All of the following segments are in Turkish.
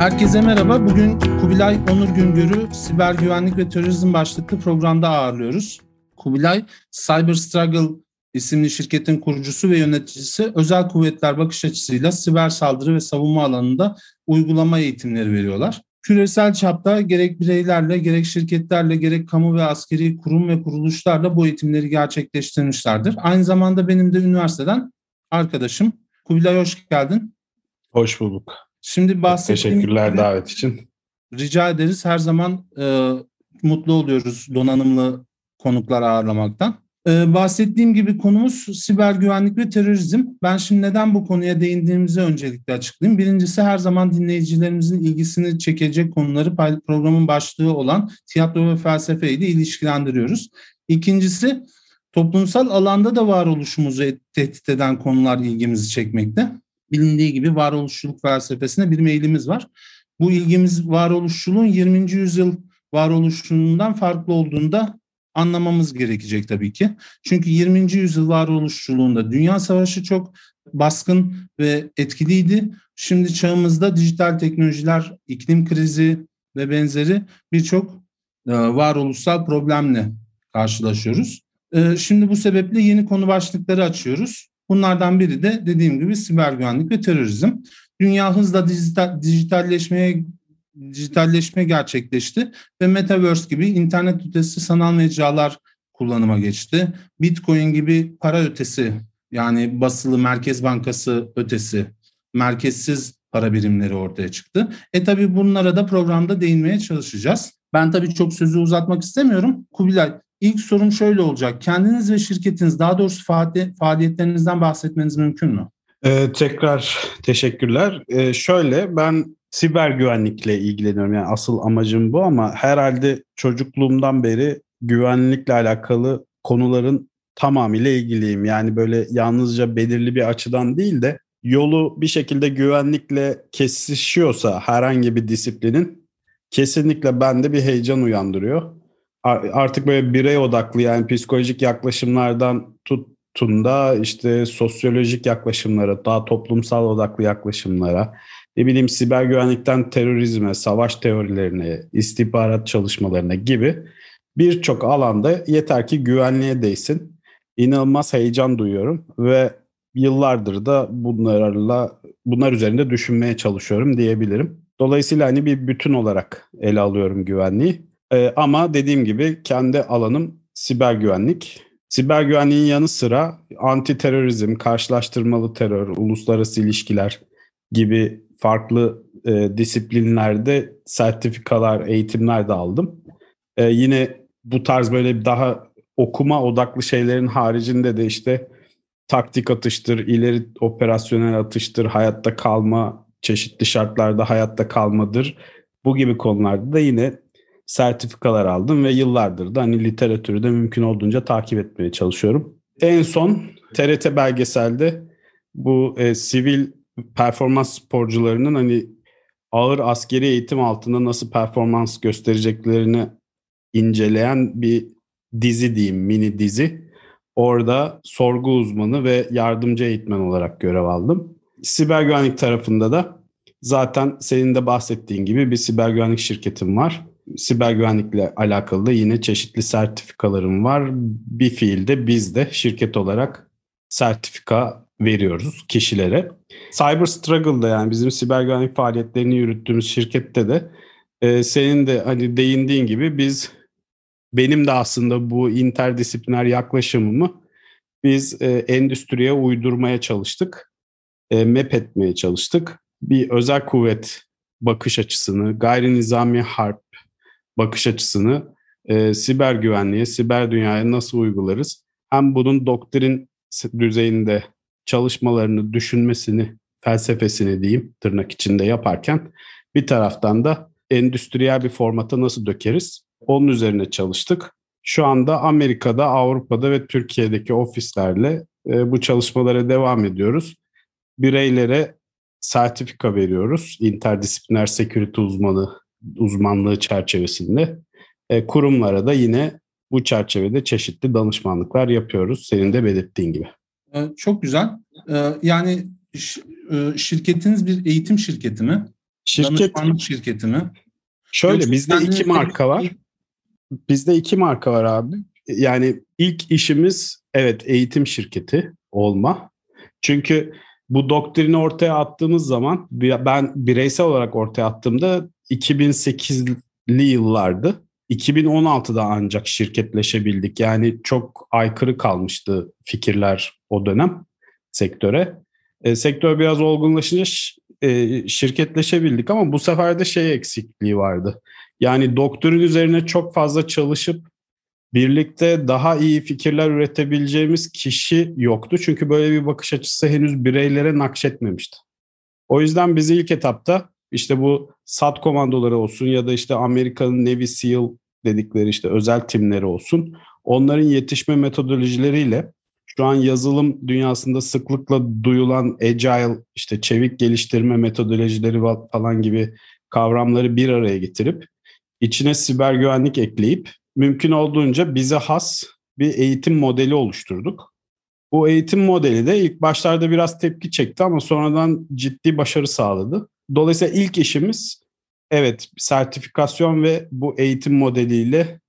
Herkese merhaba. Bugün Kubilay Onur Güngör'ü siber güvenlik ve terörizm başlıklı programda ağırlıyoruz. Kubilay, Cyber Struggle isimli şirketin kurucusu ve yöneticisi özel kuvvetler bakış açısıyla siber saldırı ve savunma alanında uygulama eğitimleri veriyorlar. Küresel çapta gerek bireylerle, gerek şirketlerle, gerek kamu ve askeri kurum ve kuruluşlarla bu eğitimleri gerçekleştirmişlerdir. Aynı zamanda benim de üniversiteden arkadaşım. Kubilay hoş geldin. Hoş bulduk. Şimdi bahsettiğim Teşekkürler gibi, davet için. rica ederiz. Her zaman e, mutlu oluyoruz donanımlı konuklar ağırlamaktan. E, bahsettiğim gibi konumuz siber güvenlik ve terörizm. Ben şimdi neden bu konuya değindiğimizi öncelikle açıklayayım. Birincisi her zaman dinleyicilerimizin ilgisini çekecek konuları programın başlığı olan tiyatro ve felsefe ile ilişkilendiriyoruz. İkincisi toplumsal alanda da varoluşumuzu tehdit eden konular ilgimizi çekmekte bilindiği gibi varoluşçuluk felsefesine bir meylimiz var. Bu ilgimiz varoluşçuluğun 20. yüzyıl varoluşçuluğundan farklı olduğunda anlamamız gerekecek tabii ki. Çünkü 20. yüzyıl varoluşçuluğunda Dünya Savaşı çok baskın ve etkiliydi. Şimdi çağımızda dijital teknolojiler, iklim krizi ve benzeri birçok e, varoluşsal problemle karşılaşıyoruz. E, şimdi bu sebeple yeni konu başlıkları açıyoruz. Bunlardan biri de dediğim gibi siber güvenlik ve terörizm. Dünya hızla dijital, dijitalleşmeye dijitalleşme gerçekleşti ve metaverse gibi internet ötesi sanal mecralar kullanıma geçti. Bitcoin gibi para ötesi yani basılı merkez bankası ötesi merkezsiz para birimleri ortaya çıktı. E tabi bunlara da programda değinmeye çalışacağız. Ben tabii çok sözü uzatmak istemiyorum. Kubilay İlk sorum şöyle olacak. Kendiniz ve şirketiniz daha doğrusu faaliyetlerinizden bahsetmeniz mümkün mü? Ee, tekrar teşekkürler. Ee, şöyle ben siber güvenlikle ilgileniyorum. Yani asıl amacım bu ama herhalde çocukluğumdan beri güvenlikle alakalı konuların tamamıyla ilgiliyim. Yani böyle yalnızca belirli bir açıdan değil de yolu bir şekilde güvenlikle kesişiyorsa herhangi bir disiplinin kesinlikle bende bir heyecan uyandırıyor artık böyle birey odaklı yani psikolojik yaklaşımlardan tutun da işte sosyolojik yaklaşımlara, daha toplumsal odaklı yaklaşımlara, ne bileyim siber güvenlikten terörizme, savaş teorilerine, istihbarat çalışmalarına gibi birçok alanda yeter ki güvenliğe değsin. İnanılmaz heyecan duyuyorum ve yıllardır da bunlarla bunlar üzerinde düşünmeye çalışıyorum diyebilirim. Dolayısıyla hani bir bütün olarak ele alıyorum güvenliği. Ee, ama dediğim gibi kendi alanım siber güvenlik. Siber güvenliğin yanı sıra anti terörizm, karşılaştırmalı terör, uluslararası ilişkiler gibi farklı e, disiplinlerde sertifikalar, eğitimler de aldım. E, yine bu tarz böyle daha okuma odaklı şeylerin haricinde de işte taktik atıştır, ileri operasyonel atıştır, hayatta kalma, çeşitli şartlarda hayatta kalmadır. Bu gibi konularda da yine sertifikalar aldım ve yıllardır da hani literatürü de mümkün olduğunca takip etmeye çalışıyorum. En son TRT belgeselde bu e, sivil performans sporcularının hani ağır askeri eğitim altında nasıl performans göstereceklerini inceleyen bir dizi diyeyim, mini dizi. Orada sorgu uzmanı ve yardımcı eğitmen olarak görev aldım. Siber güvenlik tarafında da zaten senin de bahsettiğin gibi bir siber güvenlik şirketim var siber güvenlikle alakalı da yine çeşitli sertifikalarım var. Bir fiilde biz de şirket olarak sertifika veriyoruz kişilere. Cyber Struggle'da yani bizim siber güvenlik faaliyetlerini yürüttüğümüz şirkette de e, senin de hani değindiğin gibi biz benim de aslında bu interdisipliner yaklaşımımı biz e, endüstriye uydurmaya çalıştık. E, map etmeye çalıştık. Bir özel kuvvet bakış açısını, gayri nizami harp bakış açısını e, siber güvenliğe, siber dünyaya nasıl uygularız? Hem bunun doktrin düzeyinde çalışmalarını, düşünmesini, felsefesini diyeyim tırnak içinde yaparken bir taraftan da endüstriyel bir formata nasıl dökeriz? Onun üzerine çalıştık. Şu anda Amerika'da, Avrupa'da ve Türkiye'deki ofislerle e, bu çalışmalara devam ediyoruz. Bireylere sertifika veriyoruz. Interdisipliner security uzmanı uzmanlığı çerçevesinde e, kurumlara da yine bu çerçevede çeşitli danışmanlıklar yapıyoruz. Senin de belirttiğin gibi. Çok güzel. Yani şirketiniz bir eğitim şirketi mi? Şirket, Danışmanlık şirketi mi? Yoksa bizde. Şöyle Yoksa bizde iki marka var. Bizde iki marka var abi. Yani ilk işimiz evet eğitim şirketi olma. Çünkü bu doktrini ortaya attığımız zaman ben bireysel olarak ortaya attığımda 2008'li yıllardı. 2016'da ancak şirketleşebildik. Yani çok aykırı kalmıştı fikirler o dönem sektöre. E, sektör biraz olgunlaşınca e, şirketleşebildik ama bu sefer de şey eksikliği vardı. Yani doktrin üzerine çok fazla çalışıp birlikte daha iyi fikirler üretebileceğimiz kişi yoktu. Çünkü böyle bir bakış açısı henüz bireylere nakşetmemişti. O yüzden biz ilk etapta işte bu SAT komandoları olsun ya da işte Amerika'nın Navy SEAL dedikleri işte özel timleri olsun. Onların yetişme metodolojileriyle şu an yazılım dünyasında sıklıkla duyulan agile işte çevik geliştirme metodolojileri falan gibi kavramları bir araya getirip içine siber güvenlik ekleyip mümkün olduğunca bize has bir eğitim modeli oluşturduk. Bu eğitim modeli de ilk başlarda biraz tepki çekti ama sonradan ciddi başarı sağladı. Dolayısıyla ilk işimiz evet sertifikasyon ve bu eğitim modeliyle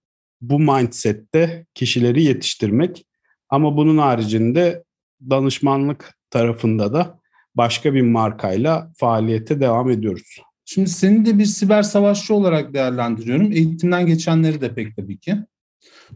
bu mindsette kişileri yetiştirmek. Ama bunun haricinde danışmanlık tarafında da başka bir markayla faaliyete devam ediyoruz. Şimdi seni de bir siber savaşçı olarak değerlendiriyorum. Eğitimden geçenleri de pek tabii ki.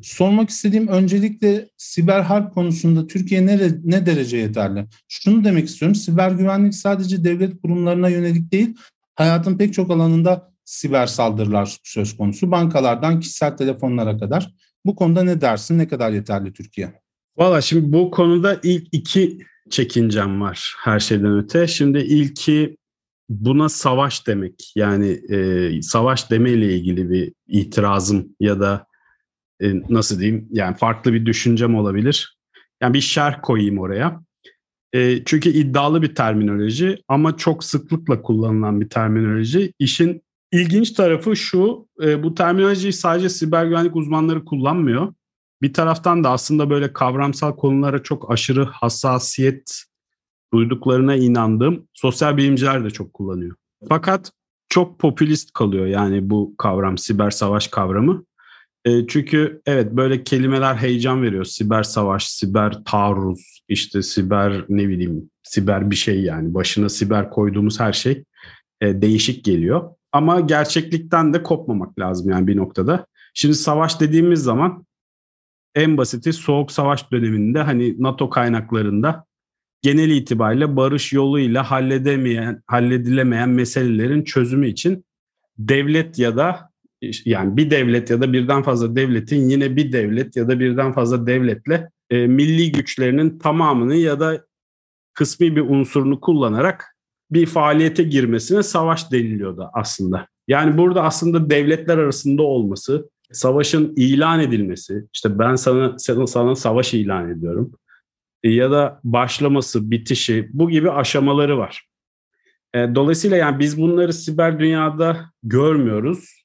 Sormak istediğim öncelikle siber harp konusunda Türkiye ne, ne derece yeterli? Şunu demek istiyorum. Siber güvenlik sadece devlet kurumlarına yönelik değil, hayatın pek çok alanında siber saldırılar söz konusu. Bankalardan kişisel telefonlara kadar. Bu konuda ne dersin? Ne kadar yeterli Türkiye? Valla şimdi bu konuda ilk iki çekincem var her şeyden öte. Şimdi ilki buna savaş demek yani e, savaş demeyle ilgili bir itirazım ya da e, nasıl diyeyim yani farklı bir düşüncem olabilir. Yani bir şerh koyayım oraya. E, çünkü iddialı bir terminoloji ama çok sıklıkla kullanılan bir terminoloji. İşin ilginç tarafı şu e, bu terminolojiyi sadece siber güvenlik uzmanları kullanmıyor. Bir taraftan da aslında böyle kavramsal konulara çok aşırı hassasiyet duyduklarına inandığım sosyal bilimciler de çok kullanıyor. Fakat çok popülist kalıyor yani bu kavram, siber savaş kavramı. E, çünkü evet böyle kelimeler heyecan veriyor. Siber savaş, siber taarruz, işte siber ne bileyim, siber bir şey yani. Başına siber koyduğumuz her şey e, değişik geliyor. Ama gerçeklikten de kopmamak lazım yani bir noktada. Şimdi savaş dediğimiz zaman en basiti soğuk savaş döneminde hani NATO kaynaklarında genel itibariyle barış yoluyla halledemeyen, halledilemeyen meselelerin çözümü için devlet ya da yani bir devlet ya da birden fazla devletin yine bir devlet ya da birden fazla devletle e, milli güçlerinin tamamını ya da kısmi bir unsurunu kullanarak bir faaliyete girmesine savaş deniliyordu aslında. Yani burada aslında devletler arasında olması, savaşın ilan edilmesi, işte ben sana sana, sana savaş ilan ediyorum ya da başlaması, bitişi bu gibi aşamaları var. E, dolayısıyla yani biz bunları siber dünyada görmüyoruz.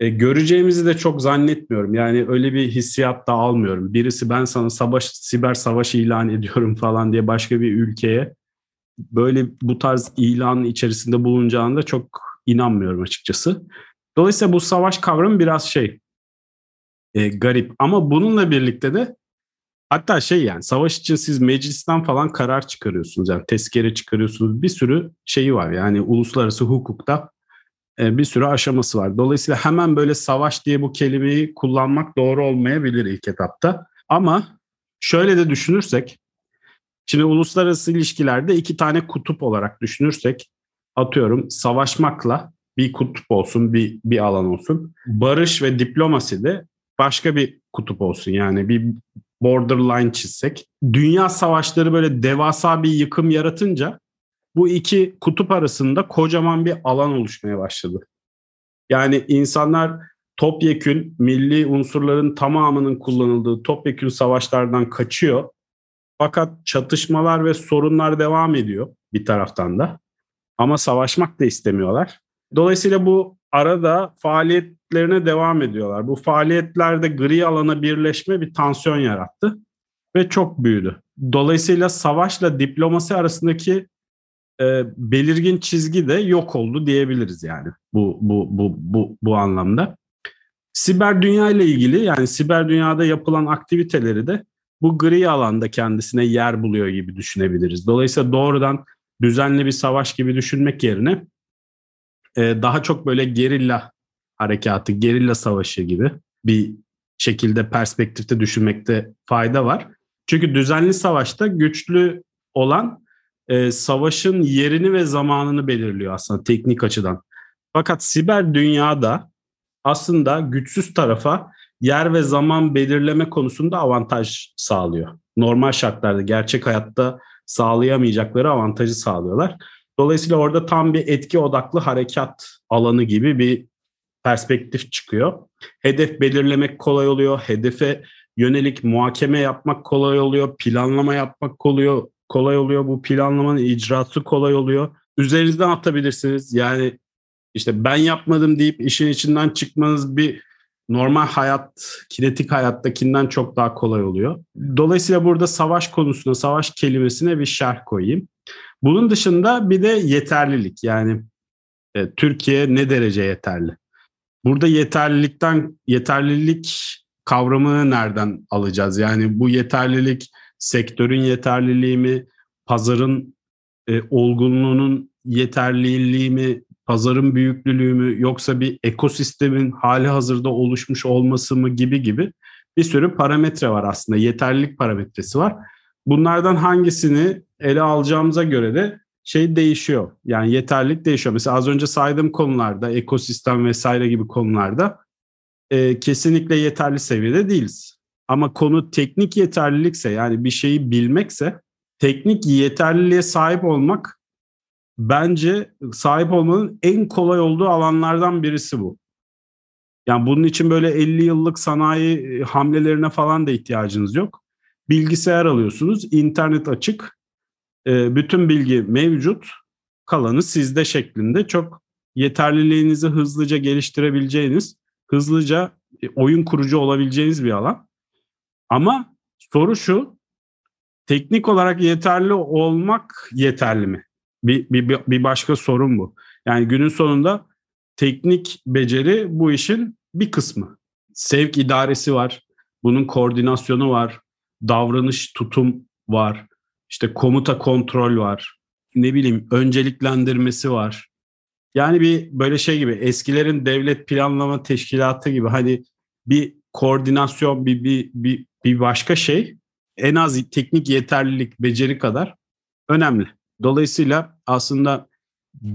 E, göreceğimizi de çok zannetmiyorum. Yani öyle bir hissiyat da almıyorum. Birisi ben sana savaş, siber savaş ilan ediyorum falan diye başka bir ülkeye böyle bu tarz ilanın içerisinde bulunacağını da çok inanmıyorum açıkçası. Dolayısıyla bu savaş kavramı biraz şey e, garip ama bununla birlikte de Hatta şey yani savaş için siz meclisten falan karar çıkarıyorsunuz. Yani tezkere çıkarıyorsunuz. Bir sürü şeyi var. Yani uluslararası hukukta bir sürü aşaması var. Dolayısıyla hemen böyle savaş diye bu kelimeyi kullanmak doğru olmayabilir ilk etapta. Ama şöyle de düşünürsek şimdi uluslararası ilişkilerde iki tane kutup olarak düşünürsek atıyorum savaşmakla bir kutup olsun, bir, bir alan olsun. Barış ve diplomasi de başka bir kutup olsun. Yani bir borderline çizsek. Dünya savaşları böyle devasa bir yıkım yaratınca bu iki kutup arasında kocaman bir alan oluşmaya başladı. Yani insanlar topyekün milli unsurların tamamının kullanıldığı topyekün savaşlardan kaçıyor. Fakat çatışmalar ve sorunlar devam ediyor bir taraftan da. Ama savaşmak da istemiyorlar. Dolayısıyla bu arada faaliyetlerine devam ediyorlar. Bu faaliyetlerde gri alana birleşme bir tansiyon yarattı ve çok büyüdü. Dolayısıyla savaşla diplomasi arasındaki e, belirgin çizgi de yok oldu diyebiliriz yani bu bu bu bu bu anlamda. Siber dünya ile ilgili yani siber dünyada yapılan aktiviteleri de bu gri alanda kendisine yer buluyor gibi düşünebiliriz. Dolayısıyla doğrudan düzenli bir savaş gibi düşünmek yerine e, daha çok böyle gerilla harekatı, gerilla savaşı gibi bir şekilde perspektifte düşünmekte fayda var. Çünkü düzenli savaşta güçlü olan e, savaşın yerini ve zamanını belirliyor aslında teknik açıdan. Fakat siber dünyada aslında güçsüz tarafa yer ve zaman belirleme konusunda avantaj sağlıyor. Normal şartlarda gerçek hayatta sağlayamayacakları avantajı sağlıyorlar. Dolayısıyla orada tam bir etki odaklı harekat alanı gibi bir perspektif çıkıyor. Hedef belirlemek kolay oluyor. Hedefe yönelik muhakeme yapmak kolay oluyor. Planlama yapmak kolay, kolay oluyor. Bu planlamanın icraatı kolay oluyor. Üzerinizden atabilirsiniz. Yani işte ben yapmadım deyip işin içinden çıkmanız bir normal hayat, kinetik hayattakinden çok daha kolay oluyor. Dolayısıyla burada savaş konusuna, savaş kelimesine bir şerh koyayım. Bunun dışında bir de yeterlilik. Yani e, Türkiye ne derece yeterli? Burada yeterlilikten yeterlilik kavramını nereden alacağız? Yani bu yeterlilik sektörün yeterliliği mi, pazarın e, olgunluğunun yeterliliği mi, pazarın büyüklüğü mü yoksa bir ekosistemin hali hazırda oluşmuş olması mı gibi gibi bir sürü parametre var aslında. Yeterlilik parametresi var. Bunlardan hangisini ele alacağımıza göre de şey değişiyor. Yani yeterlilik değişiyor. Mesela az önce saydığım konularda, ekosistem vesaire gibi konularda e, kesinlikle yeterli seviyede değiliz. Ama konu teknik yeterlilikse yani bir şeyi bilmekse teknik yeterliliğe sahip olmak bence sahip olmanın en kolay olduğu alanlardan birisi bu. Yani bunun için böyle 50 yıllık sanayi e, hamlelerine falan da ihtiyacınız yok. Bilgisayar alıyorsunuz, internet açık, e, bütün bilgi mevcut, kalanı sizde şeklinde çok yeterliliğinizi hızlıca geliştirebileceğiniz, hızlıca e, oyun kurucu olabileceğiniz bir alan. Ama soru şu, teknik olarak yeterli olmak yeterli mi? Bir, bir, bir başka sorun bu. Yani günün sonunda teknik beceri bu işin bir kısmı. Sevk idaresi var, bunun koordinasyonu var, davranış tutum var, işte komuta kontrol var, ne bileyim önceliklendirmesi var. Yani bir böyle şey gibi eskilerin devlet planlama teşkilatı gibi hani bir koordinasyon bir bir bir, bir başka şey en az teknik yeterlilik beceri kadar önemli. Dolayısıyla aslında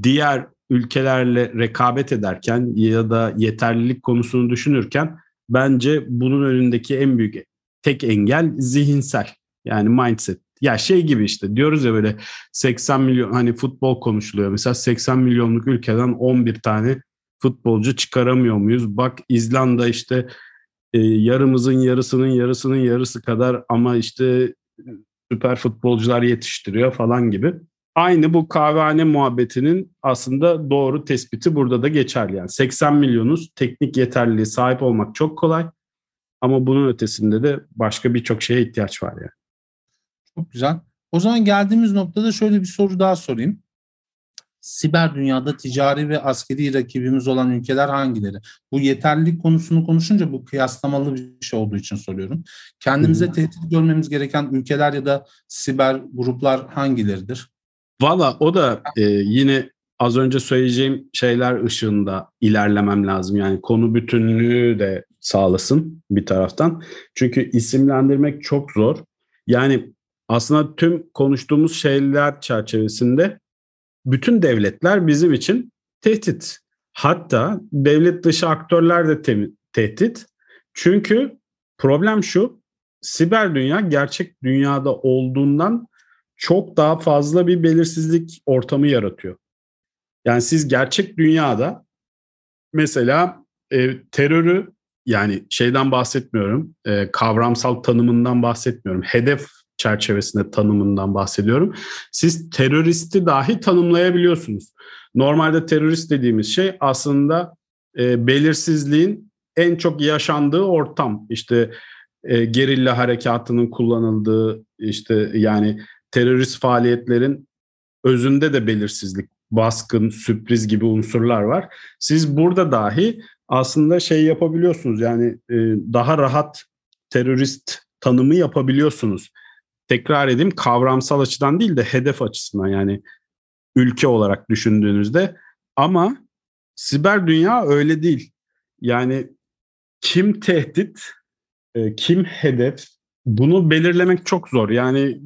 diğer ülkelerle rekabet ederken ya da yeterlilik konusunu düşünürken bence bunun önündeki en büyük tek engel zihinsel yani mindset. Ya şey gibi işte diyoruz ya böyle 80 milyon hani futbol konuşuluyor. Mesela 80 milyonluk ülkeden 11 tane futbolcu çıkaramıyor muyuz? Bak İzlanda işte e, yarımızın yarısının yarısının yarısı kadar ama işte süper futbolcular yetiştiriyor falan gibi. Aynı bu kahvehane muhabbetinin aslında doğru tespiti burada da geçerli. Yani 80 milyonuz teknik yeterliliğe sahip olmak çok kolay. Ama bunun ötesinde de başka birçok şeye ihtiyaç var yani. Çok güzel. O zaman geldiğimiz noktada şöyle bir soru daha sorayım. Siber dünyada ticari ve askeri rakibimiz olan ülkeler hangileri? Bu yeterlilik konusunu konuşunca bu kıyaslamalı bir şey olduğu için soruyorum. Kendimize hmm. tehdit görmemiz gereken ülkeler ya da siber gruplar hangileridir? Valla o da e, yine az önce söyleyeceğim şeyler ışığında ilerlemem lazım. Yani konu bütünlüğü de sağlasın bir taraftan. Çünkü isimlendirmek çok zor. Yani aslında tüm konuştuğumuz şeyler çerçevesinde bütün devletler bizim için tehdit. Hatta devlet dışı aktörler de te- tehdit. Çünkü problem şu, siber dünya gerçek dünyada olduğundan çok daha fazla bir belirsizlik ortamı yaratıyor. Yani siz gerçek dünyada mesela e, terörü yani şeyden bahsetmiyorum, e, kavramsal tanımından bahsetmiyorum. Hedef çerçevesinde tanımından bahsediyorum. Siz teröristi dahi tanımlayabiliyorsunuz. Normalde terörist dediğimiz şey aslında e, belirsizliğin en çok yaşandığı ortam. İşte e, gerilla harekatının kullanıldığı işte yani terörist faaliyetlerin özünde de belirsizlik, baskın, sürpriz gibi unsurlar var. Siz burada dahi aslında şey yapabiliyorsunuz yani e, daha rahat terörist tanımı yapabiliyorsunuz. Tekrar edeyim kavramsal açıdan değil de hedef açısından yani ülke olarak düşündüğünüzde ama siber dünya öyle değil. Yani kim tehdit, e, kim hedef bunu belirlemek çok zor. Yani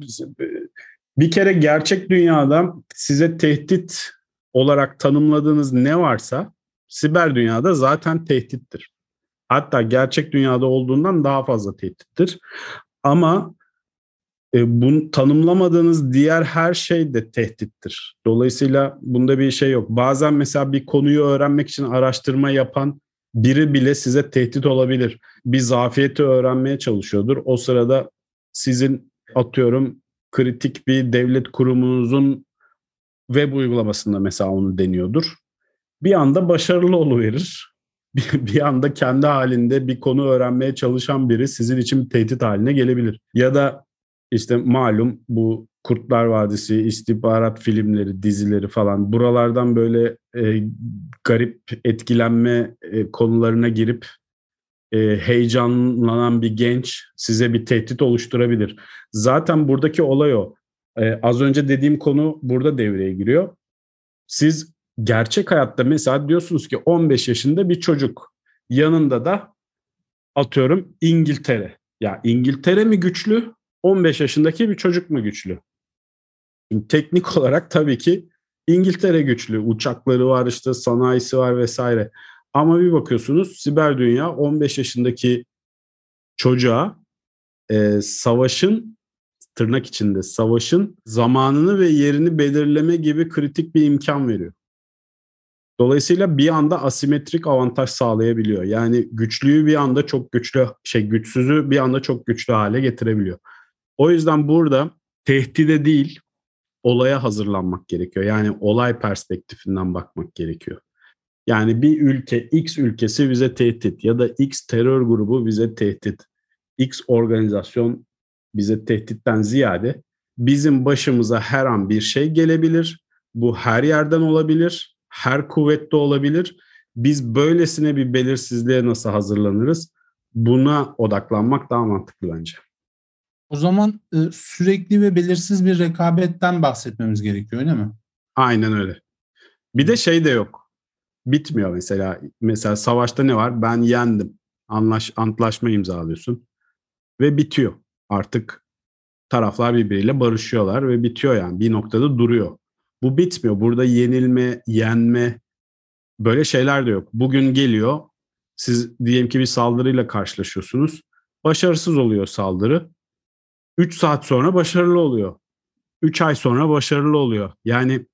bir kere gerçek dünyada size tehdit olarak tanımladığınız ne varsa siber dünyada zaten tehdittir. Hatta gerçek dünyada olduğundan daha fazla tehdittir. Ama e, bunu tanımlamadığınız diğer her şey de tehdittir. Dolayısıyla bunda bir şey yok. Bazen mesela bir konuyu öğrenmek için araştırma yapan biri bile size tehdit olabilir. Bir zafiyeti öğrenmeye çalışıyordur. O sırada sizin atıyorum kritik bir devlet kurumunuzun web uygulamasında mesela onu deniyordur. Bir anda başarılı oluverir. Bir, bir anda kendi halinde bir konu öğrenmeye çalışan biri sizin için tehdit haline gelebilir. Ya da işte malum bu Kurtlar Vadisi, istihbarat filmleri, dizileri falan buralardan böyle e, garip etkilenme e, konularına girip e, heyecanlanan bir genç size bir tehdit oluşturabilir. Zaten buradaki olay o. E, az önce dediğim konu burada devreye giriyor. Siz gerçek hayatta mesela diyorsunuz ki 15 yaşında bir çocuk yanında da atıyorum İngiltere. Ya İngiltere mi güçlü 15 yaşındaki bir çocuk mu güçlü? Şimdi teknik olarak tabii ki İngiltere güçlü. Uçakları var işte sanayisi var vesaire. Ama bir bakıyorsunuz siber dünya 15 yaşındaki çocuğa e, savaşın tırnak içinde savaşın zamanını ve yerini belirleme gibi kritik bir imkan veriyor. Dolayısıyla bir anda asimetrik avantaj sağlayabiliyor. Yani güçlüyü bir anda çok güçlü, şey güçsüzü bir anda çok güçlü hale getirebiliyor. O yüzden burada tehdide değil, olaya hazırlanmak gerekiyor. Yani olay perspektifinden bakmak gerekiyor. Yani bir ülke, X ülkesi bize tehdit ya da X terör grubu bize tehdit. X organizasyon bize tehditten ziyade bizim başımıza her an bir şey gelebilir. Bu her yerden olabilir, her kuvvette olabilir. Biz böylesine bir belirsizliğe nasıl hazırlanırız? Buna odaklanmak daha mantıklı bence. O zaman e, sürekli ve belirsiz bir rekabetten bahsetmemiz gerekiyor öyle mi? Aynen öyle. Bir de şey de yok. Bitmiyor mesela. Mesela savaşta ne var? Ben yendim. Anlaş, antlaşma imzalıyorsun. Ve bitiyor. Artık taraflar birbiriyle barışıyorlar ve bitiyor yani. Bir noktada duruyor. Bu bitmiyor. Burada yenilme, yenme böyle şeyler de yok. Bugün geliyor. Siz diyelim ki bir saldırıyla karşılaşıyorsunuz. Başarısız oluyor saldırı 3 saat sonra başarılı oluyor. 3 ay sonra başarılı oluyor. Yani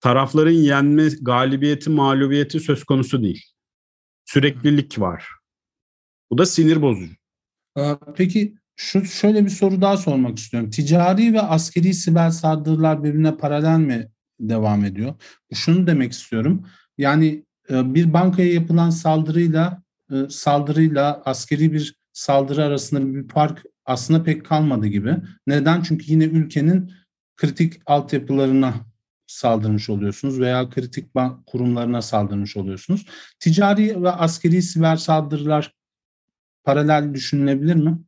tarafların yenme, galibiyeti, mağlubiyeti söz konusu değil. Süreklilik var. Bu da sinir bozucu. Ee, peki şu şöyle bir soru daha sormak istiyorum. Ticari ve askeri siber saldırılar birbirine paralel mi devam ediyor? Şunu demek istiyorum. Yani e, bir bankaya yapılan saldırıyla e, saldırıyla askeri bir saldırı arasında bir fark aslında pek kalmadı gibi. Neden? Çünkü yine ülkenin kritik altyapılarına saldırmış oluyorsunuz veya kritik kurumlarına saldırmış oluyorsunuz. Ticari ve askeri siber saldırılar paralel düşünülebilir mi?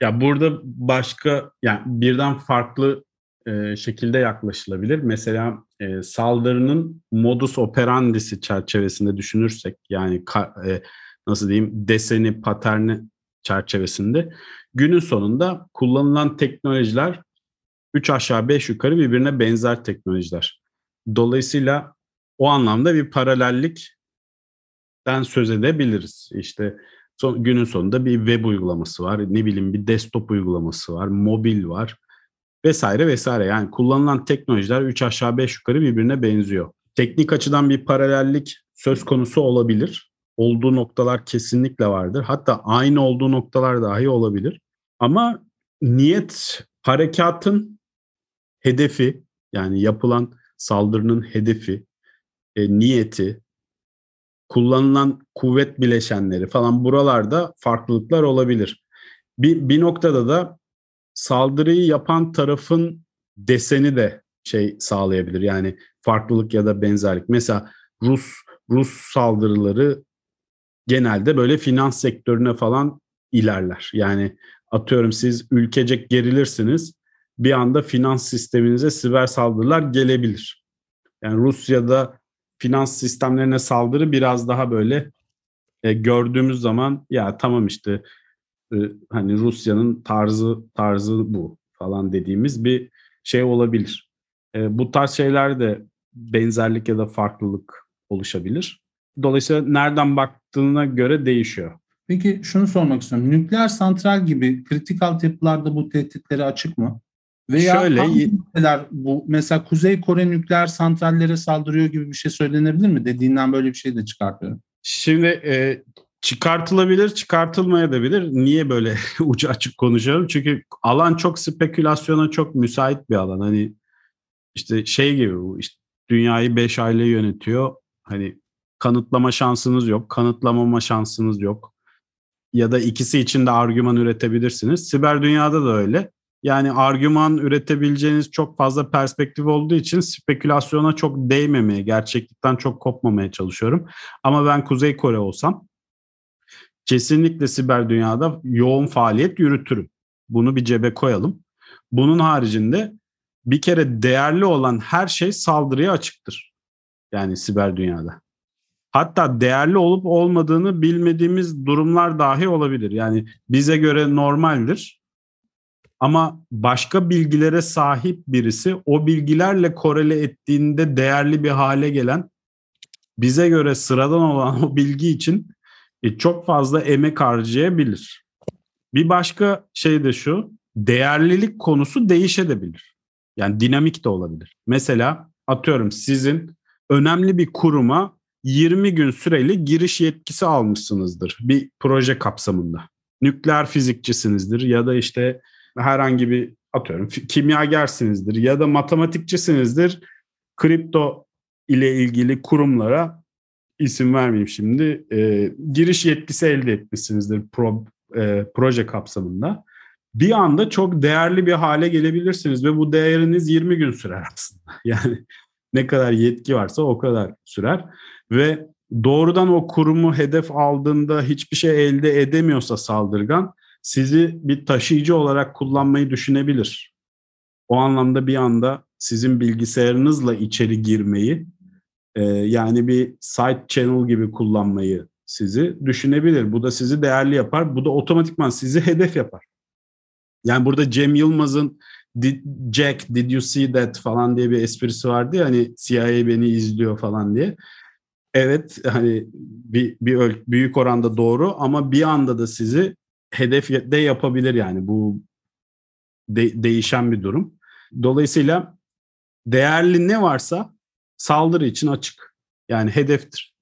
Ya burada başka yani birden farklı e, şekilde yaklaşılabilir. Mesela e, saldırının modus operandisi çerçevesinde düşünürsek yani ka, e, nasıl diyeyim deseni, paterni çerçevesinde günün sonunda kullanılan teknolojiler 3 aşağı 5 yukarı birbirine benzer teknolojiler. Dolayısıyla o anlamda bir paralellikten söz edebiliriz. İşte son, günün sonunda bir web uygulaması var, ne bileyim bir desktop uygulaması var, mobil var vesaire vesaire. Yani kullanılan teknolojiler 3 aşağı 5 yukarı birbirine benziyor. Teknik açıdan bir paralellik söz konusu olabilir olduğu noktalar kesinlikle vardır. Hatta aynı olduğu noktalar dahi olabilir. Ama niyet harekatın hedefi yani yapılan saldırının hedefi, e, niyeti, kullanılan kuvvet bileşenleri falan buralarda farklılıklar olabilir. Bir, bir noktada da saldırıyı yapan tarafın deseni de şey sağlayabilir. Yani farklılık ya da benzerlik. Mesela Rus Rus saldırıları genelde böyle finans sektörüne falan ilerler. Yani atıyorum siz ülkecek gerilirsiniz. Bir anda finans sisteminize siber saldırılar gelebilir. Yani Rusya'da finans sistemlerine saldırı biraz daha böyle e, gördüğümüz zaman ya tamam işte e, hani Rusya'nın tarzı tarzı bu falan dediğimiz bir şey olabilir. E, bu tarz şeyler de benzerlik ya da farklılık oluşabilir. Dolayısıyla nereden baktığına göre değişiyor. Peki şunu sormak istiyorum. Nükleer santral gibi kritik altyapılarda bu tehditlere açık mı? Veya Şöyle, hangi ülkeler bu mesela Kuzey Kore nükleer santrallere saldırıyor gibi bir şey söylenebilir mi? Dediğinden böyle bir şey de çıkartıyorum. Şimdi e, çıkartılabilir, çıkartılmayabilir. Niye böyle ucu açık konuşuyorum? Çünkü alan çok spekülasyona çok müsait bir alan. Hani işte şey gibi bu işte dünyayı 5 aile yönetiyor. Hani kanıtlama şansınız yok, kanıtlamama şansınız yok. Ya da ikisi için de argüman üretebilirsiniz. Siber dünyada da öyle. Yani argüman üretebileceğiniz çok fazla perspektif olduğu için spekülasyona çok değmemeye, gerçeklikten çok kopmamaya çalışıyorum. Ama ben Kuzey Kore olsam kesinlikle siber dünyada yoğun faaliyet yürütürüm. Bunu bir cebe koyalım. Bunun haricinde bir kere değerli olan her şey saldırıya açıktır. Yani siber dünyada. Hatta değerli olup olmadığını bilmediğimiz durumlar dahi olabilir. Yani bize göre normaldir. Ama başka bilgilere sahip birisi o bilgilerle korele ettiğinde değerli bir hale gelen bize göre sıradan olan o bilgi için e, çok fazla emek harcayabilir. Bir başka şey de şu, değerlilik konusu değişebilir. Yani dinamik de olabilir. Mesela atıyorum sizin önemli bir kuruma 20 gün süreli giriş yetkisi almışsınızdır bir proje kapsamında. Nükleer fizikçisinizdir ya da işte herhangi bir atıyorum kimyagersinizdir ya da matematikçisinizdir. Kripto ile ilgili kurumlara isim vermeyeyim şimdi e, giriş yetkisi elde etmişsinizdir pro, e, proje kapsamında. Bir anda çok değerli bir hale gelebilirsiniz ve bu değeriniz 20 gün sürer aslında. Yani ne kadar yetki varsa o kadar sürer ve doğrudan o kurumu hedef aldığında hiçbir şey elde edemiyorsa saldırgan sizi bir taşıyıcı olarak kullanmayı düşünebilir. O anlamda bir anda sizin bilgisayarınızla içeri girmeyi e, yani bir side channel gibi kullanmayı sizi düşünebilir. Bu da sizi değerli yapar. Bu da otomatikman sizi hedef yapar. Yani burada Cem Yılmaz'ın did, Jack did you see that falan diye bir esprisi vardı ya hani CIA beni izliyor falan diye. Evet hani bir, bir büyük oranda doğru ama bir anda da sizi hedef de yapabilir yani bu de, değişen bir durum. Dolayısıyla değerli ne varsa saldırı için açık. Yani hedeftir.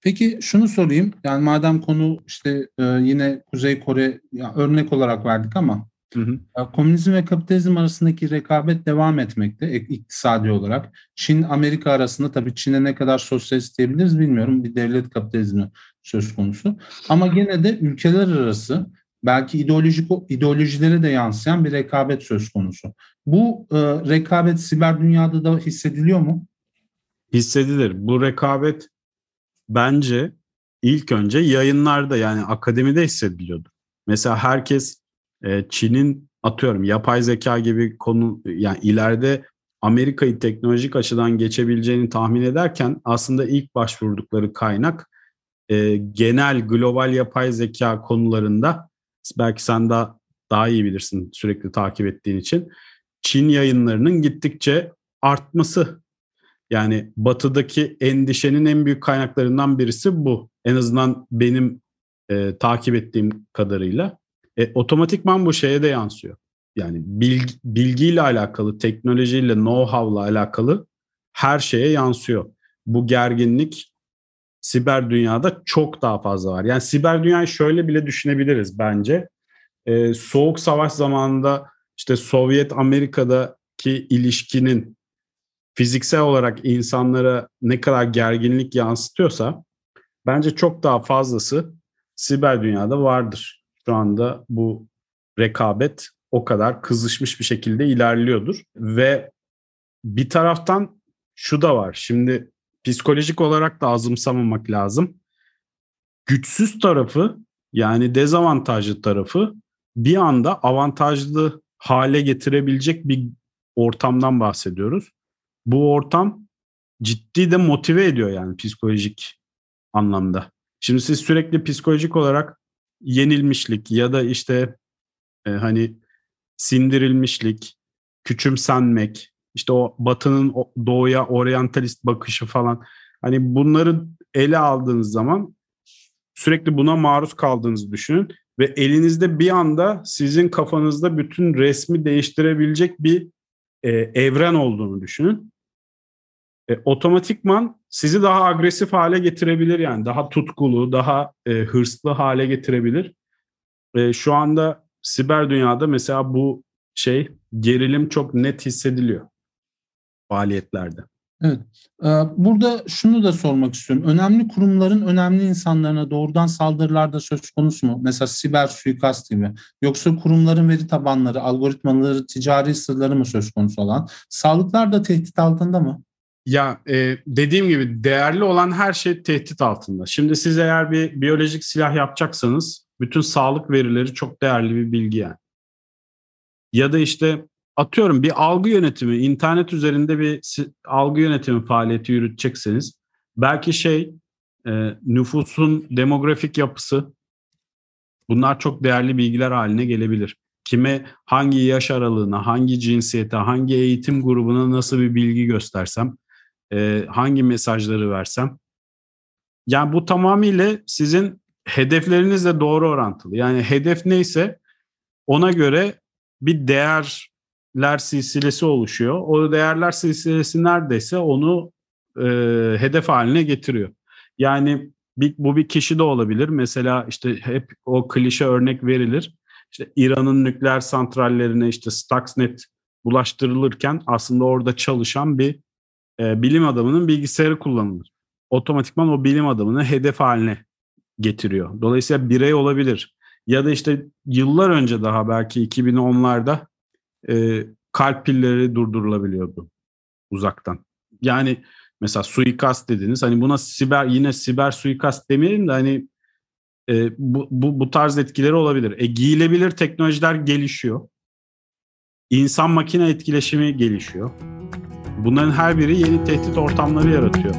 Peki şunu sorayım. Yani madem konu işte e, yine Kuzey Kore ya örnek olarak verdik ama hı hı. komünizm ve kapitalizm arasındaki rekabet devam etmekte iktisadi olarak. Çin Amerika arasında tabii Çin'e ne kadar sosyalist diyebiliriz bilmiyorum. Bir devlet kapitalizmi söz konusu. Ama gene de ülkeler arası belki ideolojik ideolojilere de yansıyan bir rekabet söz konusu. Bu e, rekabet siber dünyada da hissediliyor mu? Hissedilir. Bu rekabet bence ilk önce yayınlarda yani akademide hissediliyordu. Mesela herkes e, Çin'in atıyorum yapay zeka gibi konu yani ileride Amerika'yı teknolojik açıdan geçebileceğini tahmin ederken aslında ilk başvurdukları kaynak e, genel global yapay zeka konularında belki sen daha daha iyi bilirsin sürekli takip ettiğin için Çin yayınlarının gittikçe artması yani batıdaki endişenin en büyük kaynaklarından birisi bu. En azından benim e, takip ettiğim kadarıyla. E, otomatikman bu şeye de yansıyor. Yani bilgi, bilgiyle alakalı, teknolojiyle, know-how'la alakalı her şeye yansıyor. Bu gerginlik siber dünyada çok daha fazla var. Yani siber dünyayı şöyle bile düşünebiliriz bence. Ee, Soğuk Savaş zamanında işte Sovyet Amerika'daki ilişkinin fiziksel olarak insanlara ne kadar gerginlik yansıtıyorsa bence çok daha fazlası siber dünyada vardır. Şu anda bu rekabet o kadar kızışmış bir şekilde ilerliyordur ve bir taraftan şu da var. Şimdi psikolojik olarak da azımsamamak lazım. Güçsüz tarafı yani dezavantajlı tarafı bir anda avantajlı hale getirebilecek bir ortamdan bahsediyoruz. Bu ortam ciddi de motive ediyor yani psikolojik anlamda. Şimdi siz sürekli psikolojik olarak yenilmişlik ya da işte e, hani sindirilmişlik, küçümsenmek, işte o batının doğuya oryantalist bakışı falan hani bunları ele aldığınız zaman sürekli buna maruz kaldığınızı düşünün ve elinizde bir anda sizin kafanızda bütün resmi değiştirebilecek bir e, evren olduğunu düşünün. E, otomatikman sizi daha agresif hale getirebilir yani daha tutkulu, daha e, hırslı hale getirebilir. E, şu anda siber dünyada mesela bu şey gerilim çok net hissediliyor faaliyetlerde. Evet. Burada şunu da sormak istiyorum. Önemli kurumların önemli insanlarına doğrudan saldırılar da söz konusu mu? Mesela siber suikast gibi. Yoksa kurumların veri tabanları, algoritmaları, ticari sırları mı söz konusu olan? Sağlıklar da tehdit altında mı? Ya e, dediğim gibi değerli olan her şey tehdit altında. Şimdi siz eğer bir biyolojik silah yapacaksanız bütün sağlık verileri çok değerli bir bilgi yani. Ya da işte atıyorum bir algı yönetimi, internet üzerinde bir algı yönetimi faaliyeti yürütecekseniz belki şey e, nüfusun demografik yapısı bunlar çok değerli bilgiler haline gelebilir. Kime hangi yaş aralığına, hangi cinsiyete, hangi eğitim grubuna nasıl bir bilgi göstersem, e, hangi mesajları versem. Yani bu tamamıyla sizin hedeflerinizle doğru orantılı. Yani hedef neyse ona göre bir değerler silsilesi oluşuyor. O değerler silsilesi neredeyse onu e, hedef haline getiriyor. Yani bir, bu bir kişi de olabilir. Mesela işte hep o klişe örnek verilir. İşte İran'ın nükleer santrallerine işte Stuxnet bulaştırılırken aslında orada çalışan bir e, bilim adamının bilgisayarı kullanılır. Otomatikman o bilim adamını hedef haline getiriyor. Dolayısıyla birey olabilir. Ya da işte yıllar önce daha belki 2010'larda e, kalp pilleri durdurulabiliyordu uzaktan. Yani mesela suikast dediniz. Hani buna siber yine siber suikast demeyelim de hani e, bu, bu, bu tarz etkileri olabilir. E, giyilebilir teknolojiler gelişiyor. İnsan makine etkileşimi gelişiyor. Bunların her biri yeni tehdit ortamları yaratıyor.